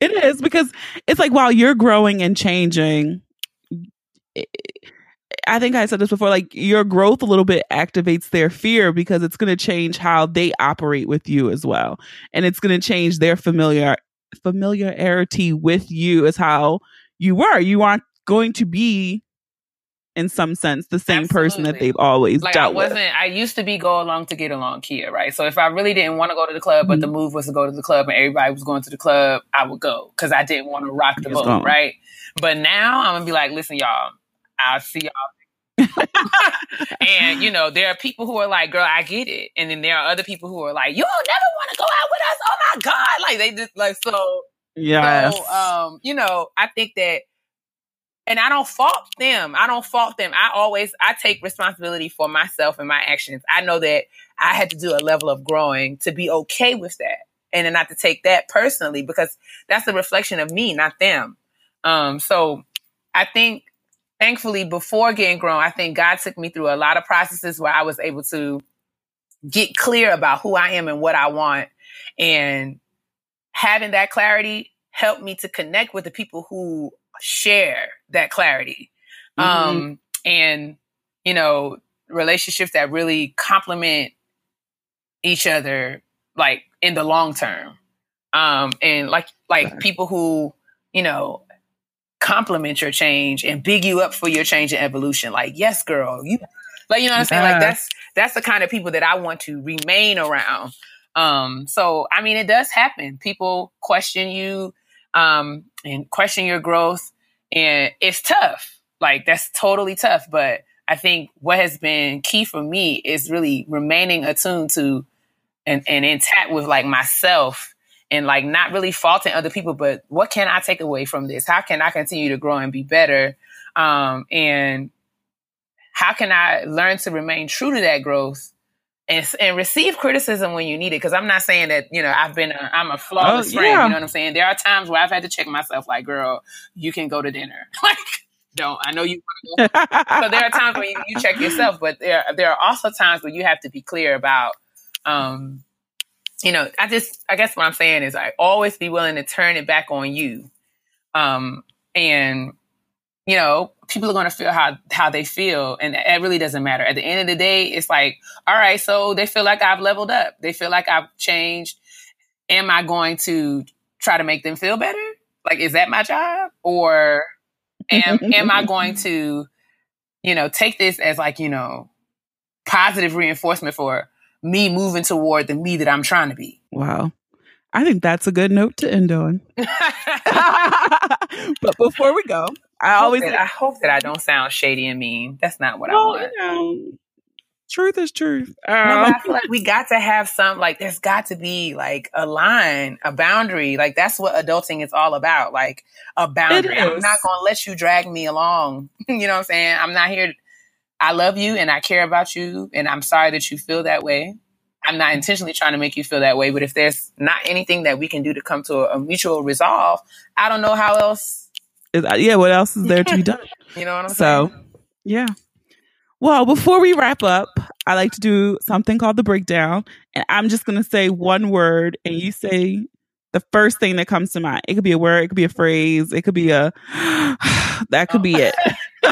it is because it's like while you're growing and changing, I think I said this before, like your growth a little bit activates their fear because it's going to change how they operate with you as well. And it's going to change their familiar familiarity with you as how you were. You aren't going to be in some sense the same Absolutely. person that they've always like dealt I wasn't with. I used to be go along to get along Keia, right? So if I really didn't want to go to the club, but mm-hmm. the move was to go to the club and everybody was going to the club, I would go because I didn't want to rock the boat, gone. right? But now I'm gonna be like, listen, y'all, I'll see y'all. and you know, there are people who are like, "Girl, I get it," and then there are other people who are like, "You'll never want to go out with us." Oh my god! Like they just like so. Yeah. So, um, you know, I think that and I don't fault them. I don't fault them. I always I take responsibility for myself and my actions. I know that I had to do a level of growing to be okay with that. And then not to take that personally because that's a reflection of me, not them. Um, so I think thankfully before getting grown, I think God took me through a lot of processes where I was able to get clear about who I am and what I want. And having that clarity helped me to connect with the people who share that clarity. Mm-hmm. Um, and, you know, relationships that really complement each other, like in the long term. Um, and like, like people who, you know, compliment your change and big you up for your change and evolution. Like, yes, girl, you, like, you know what I'm saying? Like that's, that's the kind of people that I want to remain around. Um, so, I mean, it does happen. People question you, um, and question your growth. and it's tough. Like that's totally tough. But I think what has been key for me is really remaining attuned to and, and intact with like myself and like not really faulting other people, but what can I take away from this? How can I continue to grow and be better? Um, and how can I learn to remain true to that growth and, and receive criticism when you need it? Because I'm not saying that you know I've been a, I'm a flawless oh, friend. Yeah. You know what I'm saying? There are times where I've had to check myself, like, girl, you can go to dinner. like, don't I know you? So there are times when you, you, check yourself, but there there are also times where you have to be clear about. Um, you know, I just, I guess what I'm saying is I always be willing to turn it back on you. Um, and, you know, people are going to feel how, how they feel. And it really doesn't matter. At the end of the day, it's like, all right, so they feel like I've leveled up. They feel like I've changed. Am I going to try to make them feel better? Like, is that my job? Or am, am I going to, you know, take this as like, you know, positive reinforcement for, me moving toward the me that I'm trying to be. Wow. I think that's a good note to end on. but before we go, I, always I hope that I don't sound shady and mean. That's not what well, I want. You know, truth is truth. Um, no, I feel like we got to have some like there's got to be like a line, a boundary. Like that's what adulting is all about. Like a boundary. I'm not gonna let you drag me along. you know what I'm saying? I'm not here I love you and I care about you and I'm sorry that you feel that way. I'm not intentionally trying to make you feel that way, but if there's not anything that we can do to come to a, a mutual resolve, I don't know how else. Is, uh, yeah, what else is there to be done? you know what I'm so, saying? So, yeah. Well, before we wrap up, I like to do something called the breakdown. And I'm just going to say one word, and you say the first thing that comes to mind. It could be a word, it could be a phrase, it could be a, that could oh. be it.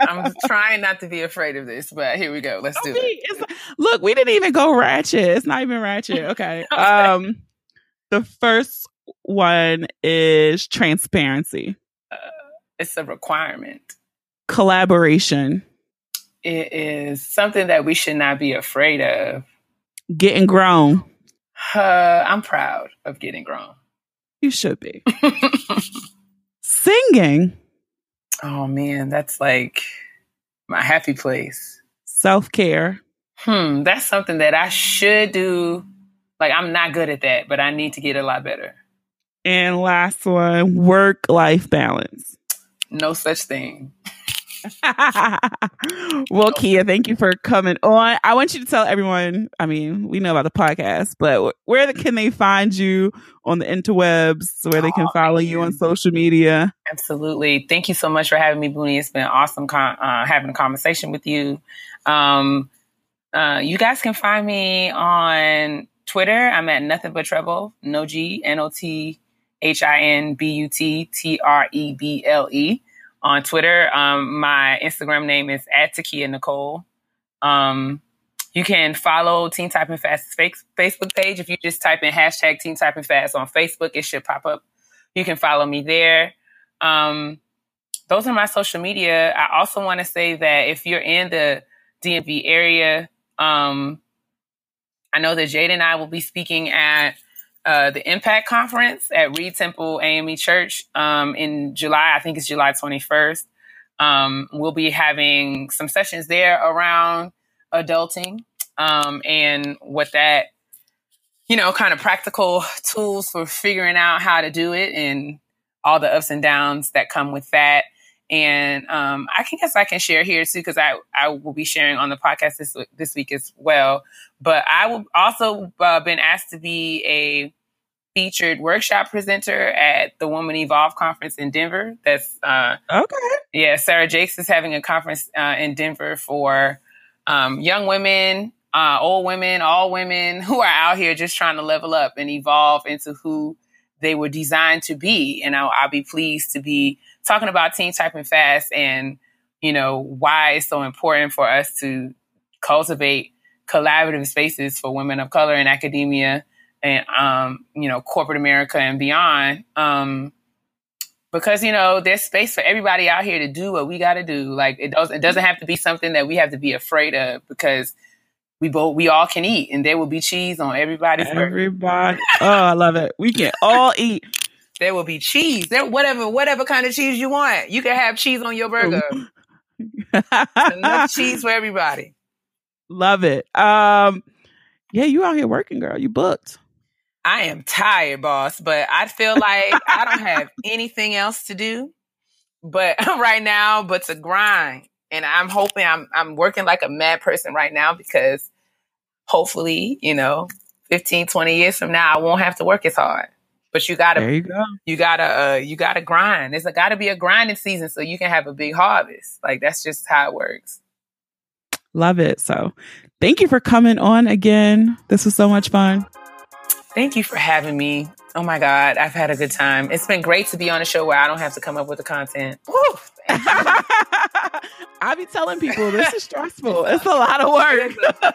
I'm trying not to be afraid of this, but here we go. Let's do it. Look, we didn't even go ratchet. It's not even ratchet. Okay. okay. Um, the first one is transparency. It's a requirement. Collaboration. It is something that we should not be afraid of. Getting grown. Uh, I'm proud of getting grown. You should be. Singing. Oh man, that's like my happy place. Self care. Hmm, that's something that I should do. Like I'm not good at that, but I need to get a lot better. And last one, work life balance. No such thing. well, Keia, thank you for coming on. I want you to tell everyone. I mean, we know about the podcast, but where can they find you on the interwebs? Where they can oh, follow you on social media? Absolutely. Thank you so much for having me, Boonie. It's been awesome con- uh, having a conversation with you. Um, uh, you guys can find me on Twitter. I'm at nothing but treble. No G N O T H I N B U T T R E B L E on Twitter. Um, my Instagram name is at Tykeia Nicole. Um, you can follow Team Typing Fast's Facebook page. If you just type in hashtag Team Typing Fast on Facebook, it should pop up. You can follow me there. Um, those are my social media. I also want to say that if you're in the DMV area, um, I know that Jade and I will be speaking at uh, the Impact Conference at Reid Temple AME Church um, in July. I think it's July 21st. Um, we'll be having some sessions there around adulting um, and what that, you know, kind of practical tools for figuring out how to do it and all the ups and downs that come with that. And um, I guess I can share here too because I, I will be sharing on the podcast this this week as well. But I will also uh, been asked to be a featured workshop presenter at the Woman Evolve conference in Denver. That's uh, okay. Yeah, Sarah Jakes is having a conference uh, in Denver for um, young women, uh, old women, all women who are out here just trying to level up and evolve into who they were designed to be. And I'll, I'll be pleased to be talking about Team Typing Fast and, you know, why it's so important for us to cultivate collaborative spaces for women of color in academia and, um, you know, corporate America and beyond. Um, because you know there's space for everybody out here to do what we got to do. Like it doesn't it doesn't have to be something that we have to be afraid of because we both we all can eat and there will be cheese on everybody's everybody. oh, I love it. We can all eat. There will be cheese. There, whatever, whatever kind of cheese you want. You can have cheese on your burger. Enough cheese for everybody. Love it. Um, yeah, you out here working, girl. You booked. I am tired, boss, but I feel like I don't have anything else to do. But right now, but to grind. And I'm hoping I'm I'm working like a mad person right now because hopefully, you know, 15, 20 years from now, I won't have to work as hard. But you gotta, there you go. You gotta, uh, you gotta grind. There's a, gotta be a grinding season so you can have a big harvest. Like that's just how it works. Love it. So, thank you for coming on again. This was so much fun. Thank you for having me. Oh my God, I've had a good time. It's been great to be on a show where I don't have to come up with the content. I be telling people this is stressful. It's a lot of work.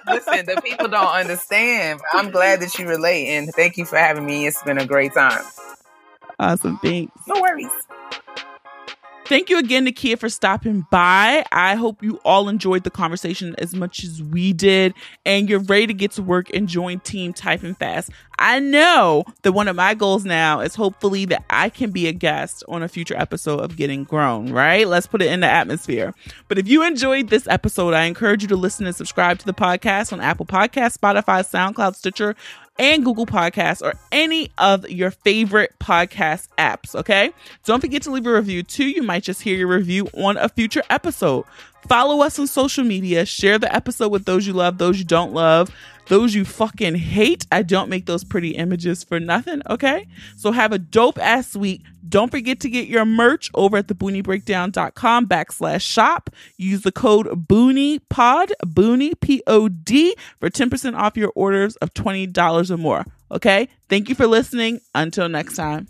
Listen, the people don't understand. I'm glad that you relate and thank you for having me. It's been a great time. Awesome. Thanks. No worries. Thank you again, Tykeia, for stopping by. I hope you all enjoyed the conversation as much as we did, and you're ready to get to work and join Team Typing Fast. I know that one of my goals now is hopefully that I can be a guest on a future episode of Getting Grown, right? Let's put it in the atmosphere. But if you enjoyed this episode, I encourage you to listen and subscribe to the podcast on Apple Podcasts, Spotify, SoundCloud, Stitcher, and Google Podcasts or any of your favorite podcast apps. Okay. Don't forget to leave a review too. You might just hear your review on a future episode. Follow us on social media. Share the episode with those you love, those you don't love, those you fucking hate. I don't make those pretty images for nothing. Okay. So have a dope ass week. Don't forget to get your merch over at thebooniebreakdown.com backslash shop. Use the code BOONIEPOD, Boonie, P O D, for 10% off your orders of $20 or more. Okay? Thank you for listening. Until next time.